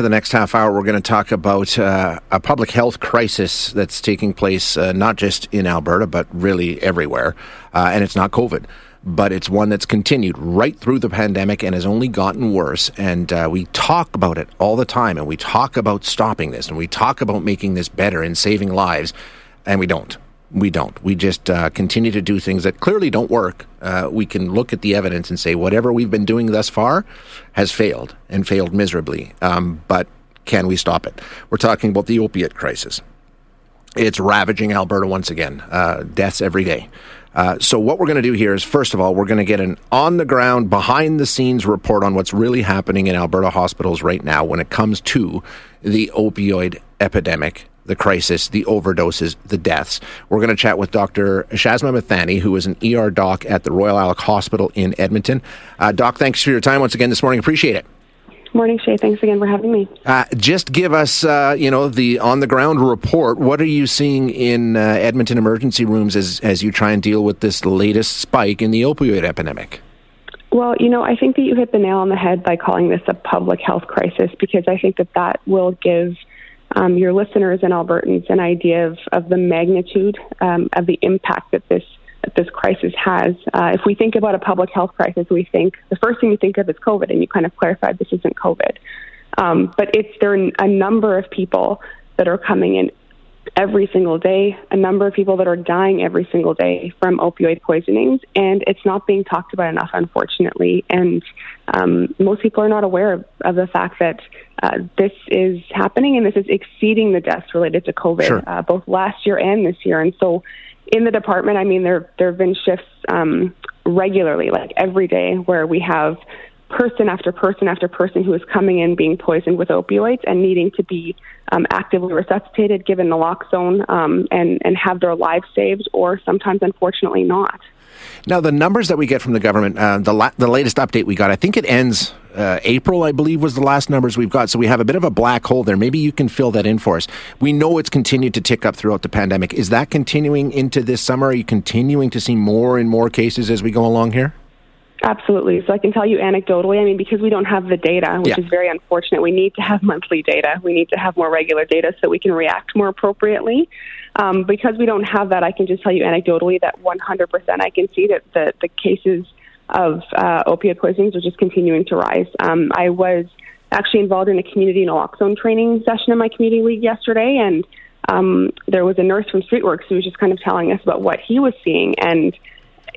for the next half hour, we're going to talk about uh, a public health crisis that's taking place uh, not just in Alberta, but really everywhere. Uh, and it's not COVID, but it's one that's continued right through the pandemic and has only gotten worse. And uh, we talk about it all the time, and we talk about stopping this, and we talk about making this better and saving lives, and we don't. We don't. We just uh, continue to do things that clearly don't work. Uh, we can look at the evidence and say whatever we've been doing thus far has failed and failed miserably. Um, but can we stop it? We're talking about the opiate crisis. It's ravaging Alberta once again. Uh, deaths every day. Uh, so what we're going to do here is, first of all, we're going to get an on-the-ground, behind-the-scenes report on what's really happening in Alberta hospitals right now when it comes to the opioid epidemic the crisis, the overdoses, the deaths. We're going to chat with Dr. Shazma Mithani, who is an ER doc at the Royal Alex Hospital in Edmonton. Uh, doc, thanks for your time once again this morning. Appreciate it. Morning, Shay. Thanks again for having me. Uh, just give us, uh, you know, the on the ground report. What are you seeing in uh, Edmonton emergency rooms as as you try and deal with this latest spike in the opioid epidemic? Well, you know, I think that you hit the nail on the head by calling this a public health crisis because I think that that will give um, your listeners and Albertans an idea of, of the magnitude um, of the impact that this that this crisis has. Uh, if we think about a public health crisis, we think the first thing we think of is COVID, and you kind of clarified this isn't COVID. Um, but it's there are a number of people that are coming in every single day, a number of people that are dying every single day from opioid poisonings, and it's not being talked about enough, unfortunately. And um, most people are not aware of, of the fact that uh, this is happening and this is exceeding the deaths related to COVID, sure. uh, both last year and this year. And so, in the department, I mean, there there have been shifts um, regularly, like every day, where we have person after person after person who is coming in being poisoned with opioids and needing to be um, actively resuscitated, given naloxone, um, and and have their lives saved, or sometimes, unfortunately, not. Now, the numbers that we get from the government, uh, the la- the latest update we got, I think it ends uh, April, I believe, was the last numbers we've got. So we have a bit of a black hole there. Maybe you can fill that in for us. We know it's continued to tick up throughout the pandemic. Is that continuing into this summer? Are you continuing to see more and more cases as we go along here? Absolutely. So I can tell you anecdotally, I mean, because we don't have the data, which yeah. is very unfortunate, we need to have monthly data. We need to have more regular data so we can react more appropriately. Um, because we don't have that, I can just tell you anecdotally that 100% I can see that the, the cases of uh, opioid poisonings are just continuing to rise. Um, I was actually involved in a community naloxone training session in my community league yesterday, and um, there was a nurse from Streetworks who was just kind of telling us about what he was seeing. And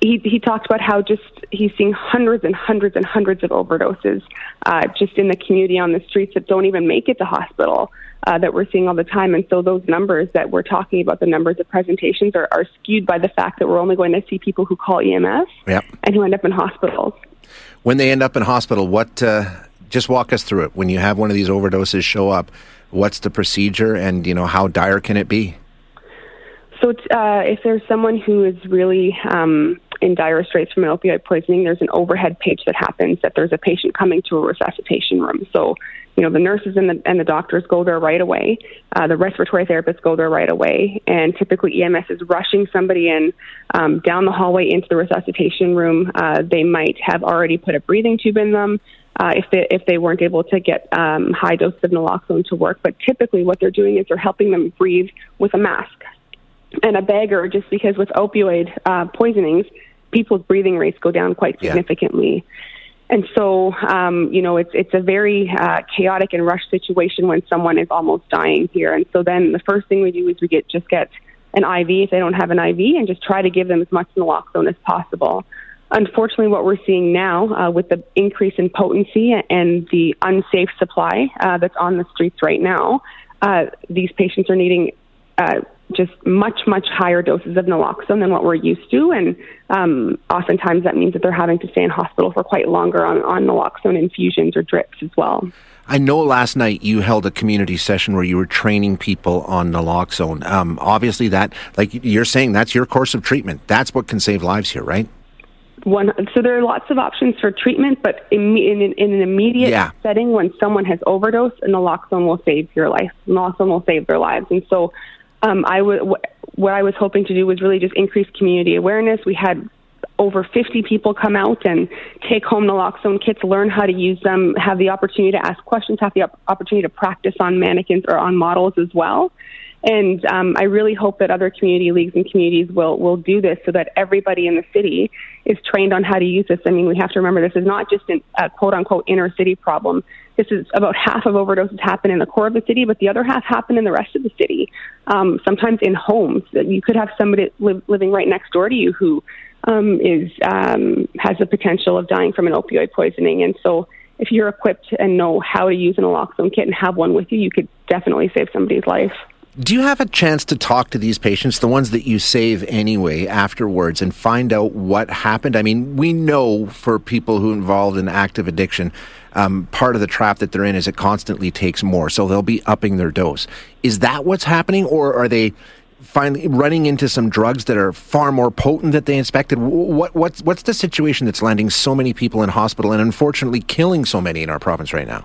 he he talked about how just he's seeing hundreds and hundreds and hundreds of overdoses uh, just in the community on the streets that don't even make it to hospital uh, that we're seeing all the time. And so those numbers that we're talking about, the numbers of presentations, are, are skewed by the fact that we're only going to see people who call EMS yep. and who end up in hospitals. When they end up in hospital, what? Uh, just walk us through it. When you have one of these overdoses show up, what's the procedure, and you know how dire can it be? So, uh, if there's someone who is really um, in dire straits from an opioid poisoning, there's an overhead page that happens that there's a patient coming to a resuscitation room. So, you know, the nurses and the, and the doctors go there right away. Uh, the respiratory therapists go there right away. And typically, EMS is rushing somebody in um, down the hallway into the resuscitation room. Uh, they might have already put a breathing tube in them. Uh, if they if they weren't able to get um, high doses of naloxone to work, but typically what they're doing is they're helping them breathe with a mask and a bagger, just because with opioid uh, poisonings, people's breathing rates go down quite significantly. Yeah. And so, um, you know, it's it's a very uh, chaotic and rushed situation when someone is almost dying here. And so then the first thing we do is we get just get an IV if they don't have an IV, and just try to give them as much naloxone as possible. Unfortunately, what we're seeing now uh, with the increase in potency and the unsafe supply uh, that's on the streets right now, uh, these patients are needing uh, just much, much higher doses of naloxone than what we're used to. And um, oftentimes that means that they're having to stay in hospital for quite longer on, on naloxone infusions or drips as well. I know last night you held a community session where you were training people on naloxone. Um, obviously, that, like you're saying, that's your course of treatment. That's what can save lives here, right? One, so there are lots of options for treatment, but in, in, in an immediate yeah. setting, when someone has overdosed, naloxone will save your life. Naloxone will save their lives, and so um, I w- what I was hoping to do was really just increase community awareness. We had over 50 people come out and take home naloxone kits, learn how to use them, have the opportunity to ask questions, have the opportunity to practice on mannequins or on models as well. And um, I really hope that other community leagues and communities will will do this so that everybody in the city is trained on how to use this. I mean, we have to remember this is not just a quote unquote inner city problem. This is about half of overdoses happen in the core of the city, but the other half happen in the rest of the city. Um, sometimes in homes. You could have somebody living right next door to you who um, is um, has the potential of dying from an opioid poisoning, and so if you're equipped and know how to use an naloxone kit and have one with you, you could definitely save somebody's life. Do you have a chance to talk to these patients, the ones that you save anyway, afterwards, and find out what happened? I mean, we know for people who involved in active addiction, um, part of the trap that they're in is it constantly takes more, so they'll be upping their dose. Is that what's happening, or are they finally running into some drugs that are far more potent that they expected? What, what's what's the situation that's landing so many people in hospital and unfortunately killing so many in our province right now?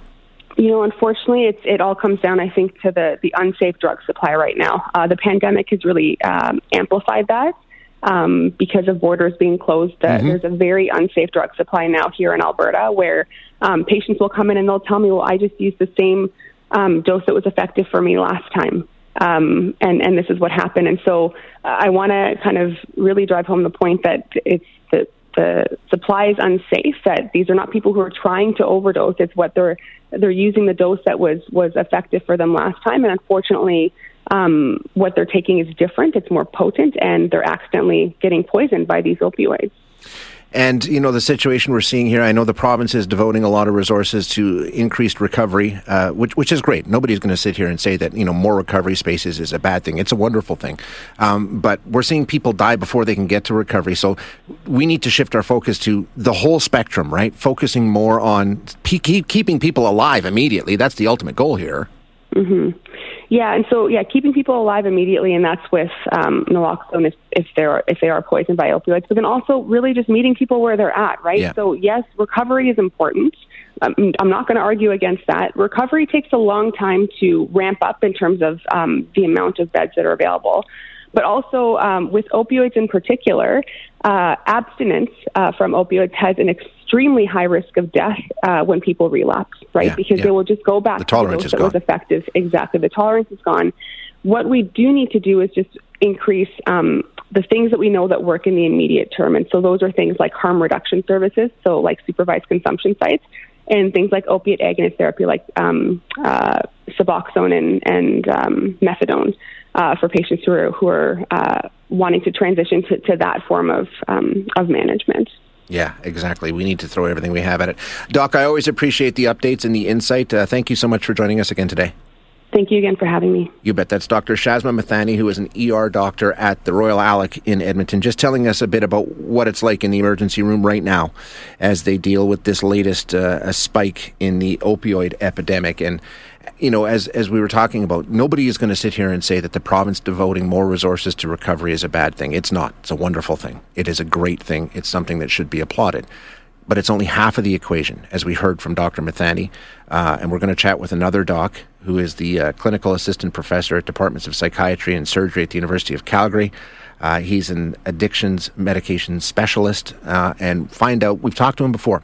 You know, unfortunately, it's, it all comes down, I think, to the, the unsafe drug supply right now. Uh, the pandemic has really um, amplified that um, because of borders being closed. Uh, mm-hmm. There's a very unsafe drug supply now here in Alberta where um, patients will come in and they'll tell me, well, I just used the same um, dose that was effective for me last time. Um, and, and this is what happened. And so uh, I want to kind of really drive home the point that it's the, the supply is unsafe, that these are not people who are trying to overdose. It's what they're they're using the dose that was was effective for them last time, and unfortunately, um, what they're taking is different. It's more potent, and they're accidentally getting poisoned by these opioids. And, you know, the situation we're seeing here, I know the province is devoting a lot of resources to increased recovery, uh, which, which is great. Nobody's going to sit here and say that, you know, more recovery spaces is a bad thing. It's a wonderful thing. Um, but we're seeing people die before they can get to recovery. So we need to shift our focus to the whole spectrum, right? Focusing more on pe- keep, keeping people alive immediately. That's the ultimate goal here. Mm-hmm. Yeah, and so yeah, keeping people alive immediately, and that's with um, naloxone if, if they're if they are poisoned by opioids. But then also really just meeting people where they're at, right? Yeah. So yes, recovery is important. Um, I'm not going to argue against that. Recovery takes a long time to ramp up in terms of um, the amount of beds that are available but also um, with opioids in particular, uh, abstinence uh, from opioids has an extremely high risk of death uh, when people relapse, right? Yeah, because yeah. they will just go back the to the dose that gone. was effective. Exactly, the tolerance is gone. What we do need to do is just increase um, the things that we know that work in the immediate term, and so those are things like harm reduction services, so like supervised consumption sites, and things like opiate agonist therapy, like um, uh, Suboxone and, and um, methadone uh, for patients who are who are uh, wanting to transition to, to that form of um, of management. Yeah, exactly. We need to throw everything we have at it. Doc, I always appreciate the updates and the insight. Uh, thank you so much for joining us again today. Thank you again for having me. You bet. That's Dr. Shazma Mithani, who is an ER doctor at the Royal Alex in Edmonton, just telling us a bit about what it's like in the emergency room right now as they deal with this latest uh, spike in the opioid epidemic. And you know, as as we were talking about, nobody is going to sit here and say that the province devoting more resources to recovery is a bad thing. It's not. It's a wonderful thing. It is a great thing. It's something that should be applauded. But it's only half of the equation, as we heard from Dr. Mithani. Uh, and we're going to chat with another doc who is the uh, clinical assistant professor at departments of psychiatry and surgery at the University of Calgary. Uh, he's an addictions medication specialist, uh, and find out. We've talked to him before.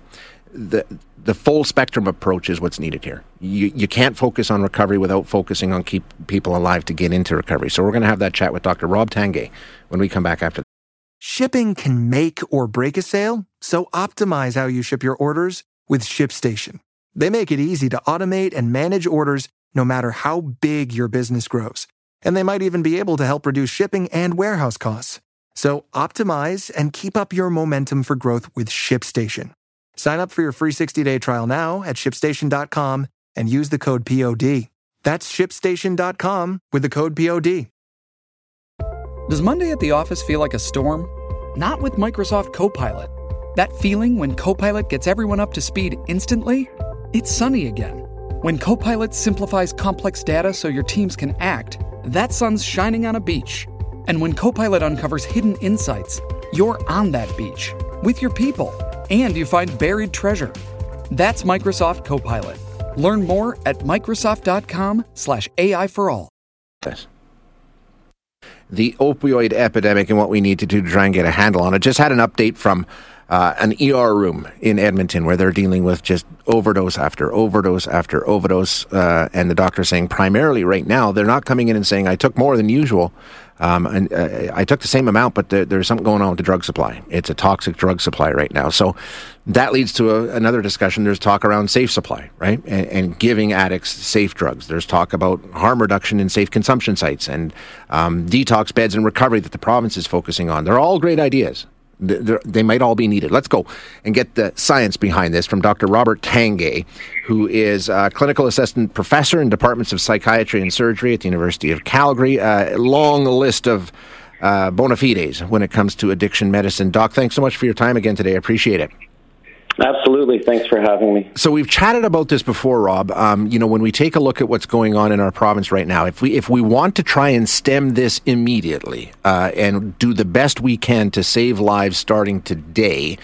The the full spectrum approach is what's needed here. You, you can't focus on recovery without focusing on keep people alive to get into recovery. So we're going to have that chat with Dr. Rob Tanguay when we come back after. Shipping can make or break a sale, so optimize how you ship your orders with ShipStation. They make it easy to automate and manage orders no matter how big your business grows. And they might even be able to help reduce shipping and warehouse costs. So optimize and keep up your momentum for growth with ShipStation. Sign up for your free 60-day trial now at shipstation.com and use the code POD. That's shipstation.com with the code POD. Does Monday at the office feel like a storm? Not with Microsoft Copilot. That feeling when Copilot gets everyone up to speed instantly? It's sunny again. When Copilot simplifies complex data so your teams can act, that sun's shining on a beach. And when Copilot uncovers hidden insights, you're on that beach with your people and you find buried treasure. That's Microsoft Copilot. Learn more at Microsoft.com slash AI for all. the opioid epidemic and what we need to do to try and get a handle on it. Just had an update from uh, an ER room in Edmonton where they're dealing with just overdose after overdose after overdose. Uh, and the doctor saying primarily right now, they're not coming in and saying, I took more than usual. Um, and uh, I took the same amount, but there, there's something going on with the drug supply. It's a toxic drug supply right now. So that leads to a, another discussion. There's talk around safe supply, right? And, and, giving addicts safe drugs. There's talk about harm reduction in safe consumption sites and um, detox beds and recovery that the province is focusing on. They're all great ideas they might all be needed. Let's go and get the science behind this from Dr. Robert Tanguay, who is a clinical assistant professor in departments of psychiatry and surgery at the University of Calgary. A long list of uh, bona fides when it comes to addiction medicine. Doc, thanks so much for your time again today. I appreciate it. Absolutely. Thanks for having me. So we've chatted about this before, Rob. Um, you know, when we take a look at what's going on in our province right now, if we if we want to try and stem this immediately uh, and do the best we can to save lives starting today,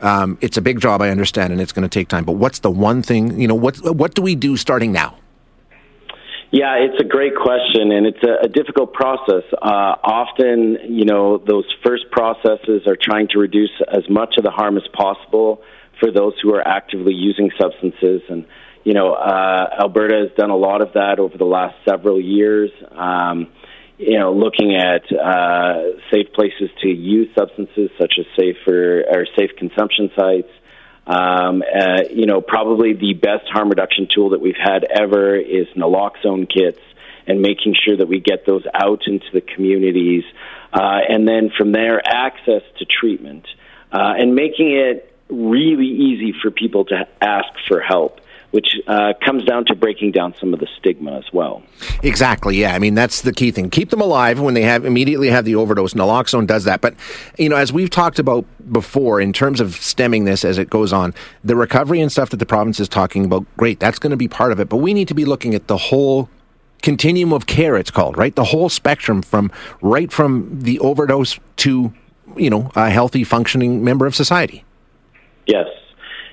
um, it's a big job, I understand, and it's going to take time. But what's the one thing? You know, what what do we do starting now? Yeah, it's a great question, and it's a, a difficult process. Uh, often, you know, those first processes are trying to reduce as much of the harm as possible for those who are actively using substances. And, you know, uh, Alberta has done a lot of that over the last several years. Um, you know, looking at uh, safe places to use substances, such as safer or safe consumption sites. Um, uh, you know, probably the best harm reduction tool that we've had ever is naloxone kits, and making sure that we get those out into the communities, uh, and then from there, access to treatment, uh, and making it really easy for people to ask for help which uh, comes down to breaking down some of the stigma as well. Exactly. Yeah. I mean, that's the key thing. Keep them alive when they have immediately have the overdose. Naloxone does that. But you know, as we've talked about before, in terms of stemming this as it goes on, the recovery and stuff that the province is talking about, great. That's going to be part of it. But we need to be looking at the whole continuum of care. It's called right, the whole spectrum from right from the overdose to you know a healthy, functioning member of society. Yes.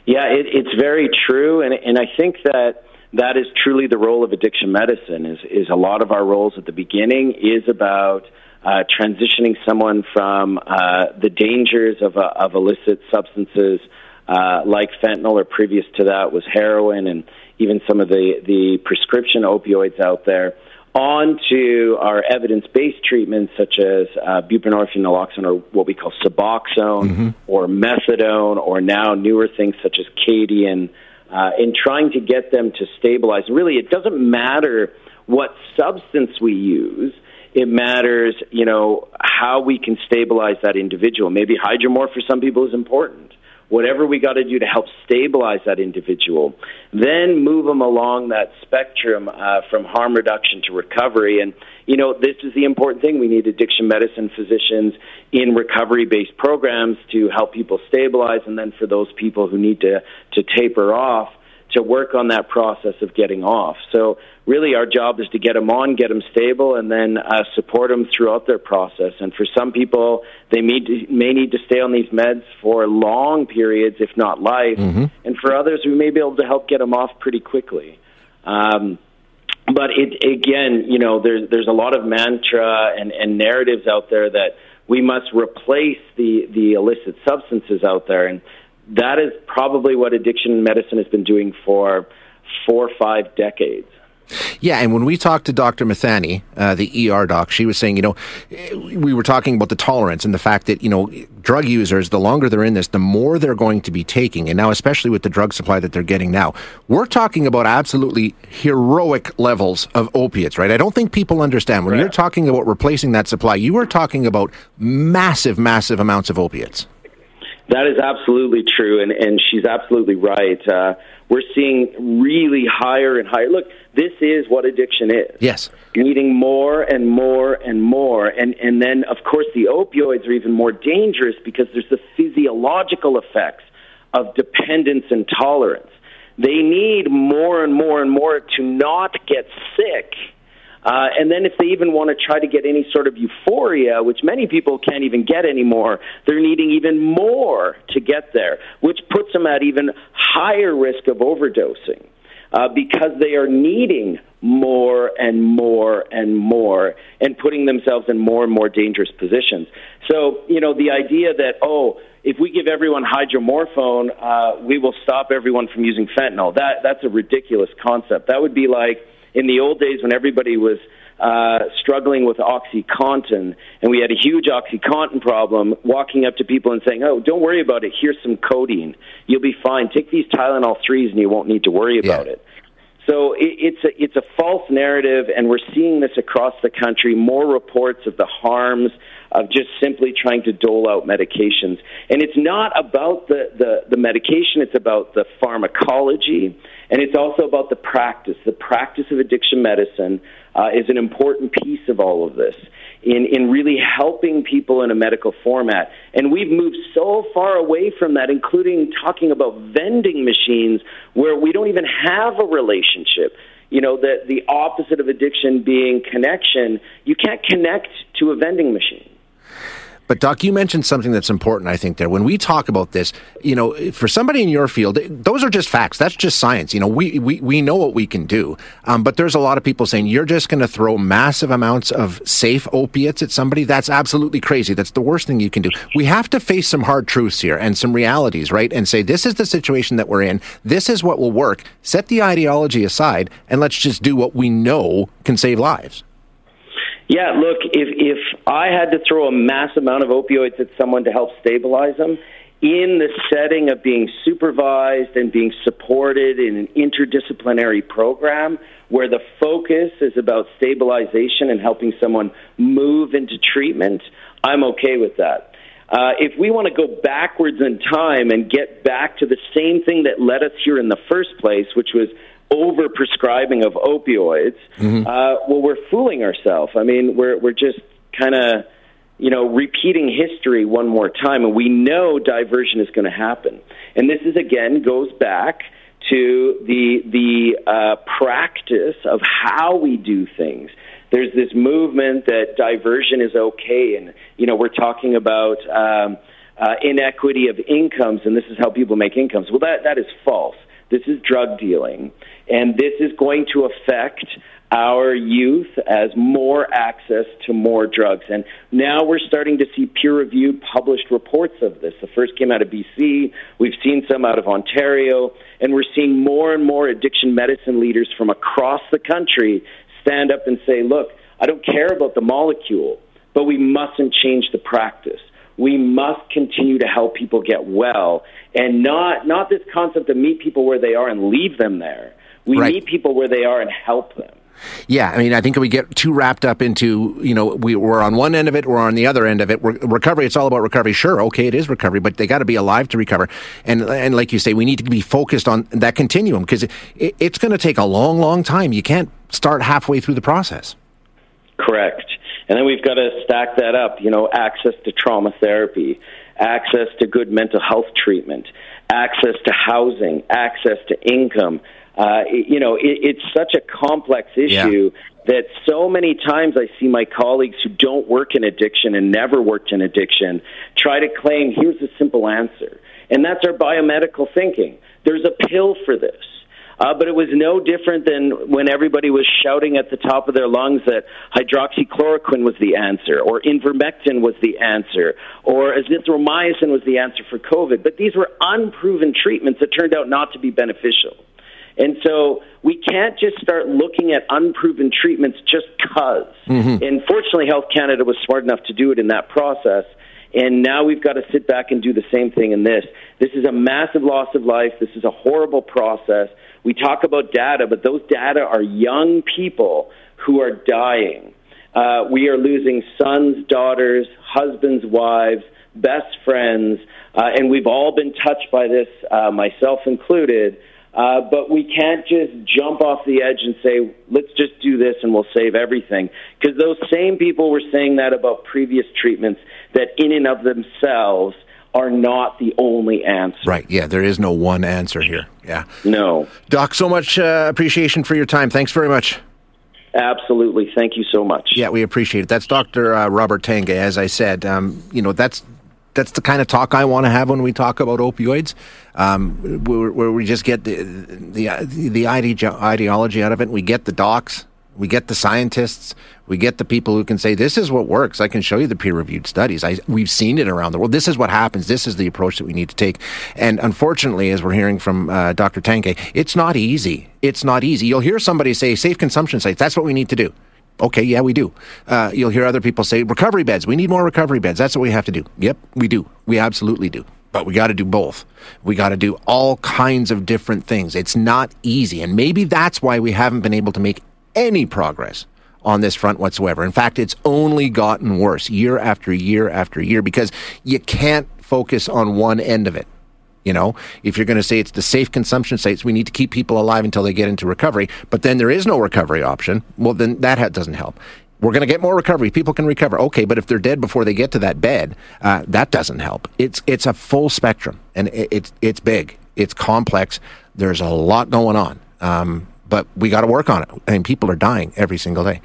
Yeah, it, it's very true, and and I think that that is truly the role of addiction medicine. Is is a lot of our roles at the beginning is about uh, transitioning someone from uh, the dangers of uh, of illicit substances uh, like fentanyl, or previous to that was heroin, and even some of the the prescription opioids out there on to our evidence-based treatments such as uh, buprenorphine, naloxone, or what we call Suboxone, mm-hmm. or methadone, or now newer things such as Kadian, uh, in trying to get them to stabilize. Really, it doesn't matter what substance we use. It matters, you know, how we can stabilize that individual. Maybe hydromorph for some people is important whatever we got to do to help stabilize that individual, then move them along that spectrum uh, from harm reduction to recovery. And, you know, this is the important thing. We need addiction medicine physicians in recovery based programs to help people stabilize, and then for those people who need to, to taper off to work on that process of getting off. So really, our job is to get them on, get them stable, and then uh, support them throughout their process. And for some people, they may, to, may need to stay on these meds for long periods, if not life. Mm-hmm. And for others, we may be able to help get them off pretty quickly. Um, but it again, you know, there's there's a lot of mantra and, and narratives out there that we must replace the the illicit substances out there, and that is probably what addiction medicine has been doing for four or five decades. Yeah, and when we talked to Dr. Mithani, uh, the ER doc, she was saying, you know, we were talking about the tolerance and the fact that, you know, drug users, the longer they're in this, the more they're going to be taking. And now, especially with the drug supply that they're getting now, we're talking about absolutely heroic levels of opiates, right? I don't think people understand. When right. you're talking about replacing that supply, you are talking about massive, massive amounts of opiates. That is absolutely true, and, and she's absolutely right. Uh, we're seeing really higher and higher. Look, this is what addiction is. Yes. Needing more and more and more. And, and then, of course, the opioids are even more dangerous because there's the physiological effects of dependence and tolerance. They need more and more and more to not get sick uh, and then if they even want to try to get any sort of euphoria, which many people can't even get anymore, they're needing even more to get there, which puts them at even higher risk of overdosing. Uh, because they are needing more and more and more and putting themselves in more and more dangerous positions. So, you know, the idea that, oh, if we give everyone hydromorphone, uh, we will stop everyone from using fentanyl. That that's a ridiculous concept. That would be like in the old days when everybody was uh, struggling with OxyContin, and we had a huge OxyContin problem, walking up to people and saying, "Oh, don't worry about it. Here's some codeine. You'll be fine. Take these Tylenol threes, and you won't need to worry about yeah. it." So it, it's a it's a false narrative, and we're seeing this across the country. More reports of the harms of just simply trying to dole out medications, and it's not about the the, the medication; it's about the pharmacology, and it's also about the practice. The practice of addiction medicine uh, is an important piece of all of this in, in really helping people in a medical format. And we've moved so far away from that, including talking about vending machines where we don't even have a relationship. You know, the, the opposite of addiction being connection, you can't connect to a vending machine. But Doc, you mentioned something that's important, I think, there. When we talk about this, you know, for somebody in your field, those are just facts. That's just science. You know, we, we, we know what we can do. Um, but there's a lot of people saying you're just going to throw massive amounts of safe opiates at somebody. That's absolutely crazy. That's the worst thing you can do. We have to face some hard truths here and some realities, right? And say, this is the situation that we're in. This is what will work. Set the ideology aside and let's just do what we know can save lives. Yeah, look, if if I had to throw a mass amount of opioids at someone to help stabilize them, in the setting of being supervised and being supported in an interdisciplinary program where the focus is about stabilization and helping someone move into treatment, I'm okay with that. Uh, if we want to go backwards in time and get back to the same thing that led us here in the first place, which was over prescribing of opioids, mm-hmm. uh, well, we're fooling ourselves. I mean, we're we're just kind of you know repeating history one more time, and we know diversion is going to happen. And this is again goes back to the the uh, practice of how we do things. There's this movement that diversion is okay, and you know we're talking about. Um, uh, inequity of incomes, and this is how people make incomes. Well, that that is false. This is drug dealing, and this is going to affect our youth as more access to more drugs. And now we're starting to see peer reviewed published reports of this. The first came out of BC, we've seen some out of Ontario, and we're seeing more and more addiction medicine leaders from across the country stand up and say, look, I don't care about the molecule, but we mustn't change the practice we must continue to help people get well and not not this concept of meet people where they are and leave them there. We right. meet people where they are and help them. Yeah, I mean, I think we get too wrapped up into, you know, we, we're on one end of it, we're on the other end of it. We're, recovery, it's all about recovery. Sure, okay, it is recovery, but they got to be alive to recover. And and like you say, we need to be focused on that continuum because it, it's going to take a long, long time. You can't start halfway through the process. Correct. And then we've got to stack that up, you know, access to trauma therapy, access to good mental health treatment, access to housing, access to income. Uh, you know, it, it's such a complex issue yeah. that so many times I see my colleagues who don't work in addiction and never worked in addiction try to claim here's a simple answer. And that's our biomedical thinking. There's a pill for this. Uh, but it was no different than when everybody was shouting at the top of their lungs that hydroxychloroquine was the answer, or ivermectin was the answer, or azithromycin was the answer for COVID. But these were unproven treatments that turned out not to be beneficial. And so we can't just start looking at unproven treatments just because. Mm-hmm. And fortunately, Health Canada was smart enough to do it in that process. And now we've got to sit back and do the same thing in this. This is a massive loss of life. This is a horrible process. We talk about data, but those data are young people who are dying. Uh, we are losing sons, daughters, husbands, wives, best friends, uh, and we've all been touched by this, uh, myself included. Uh, but we can't just jump off the edge and say, let's just do this and we'll save everything. Because those same people were saying that about previous treatments that, in and of themselves, are not the only answer. Right. Yeah, there is no one answer here. Yeah. No. Doc, so much uh, appreciation for your time. Thanks very much. Absolutely. Thank you so much. Yeah, we appreciate it. That's Dr. Uh, Robert Tanguay. As I said, um, you know, that's that's the kind of talk I want to have when we talk about opioids, um, where, where, we just get the the the ideology out of it. We get the docs We get the scientists. We get the people who can say, this is what works. I can show you the peer reviewed studies. I, we've seen it around the world. This is what happens. This is the approach that we need to take. And unfortunately, as we're hearing from uh, Dr. Tanguay, it's not easy. It's not easy. You'll hear somebody say, safe consumption sites. That's what we need to do. Okay, yeah, we do. Uh, you'll hear other people say, recovery beds. We need more recovery beds. That's what we have to do. Yep, we do. We absolutely do. But we got to do both. We got to do all kinds of different things. It's not easy. And maybe that's why we haven't been able to make any progress on this front whatsoever. In fact, it's only gotten worse year after year after year because you can't focus on one end of it. You know, if you're going to say it's the safe consumption sites, we need to keep people alive until they get into recovery, but then there is no recovery option. Well, then that doesn't help. We're going to get more recovery. People can recover. Okay, but if they're dead before they get to that bed, uh, that doesn't help. It's it's a full spectrum, and it, it's it's big. It's complex. There's a lot going on. Um, but we got to work on it. I mean, people are dying every single day.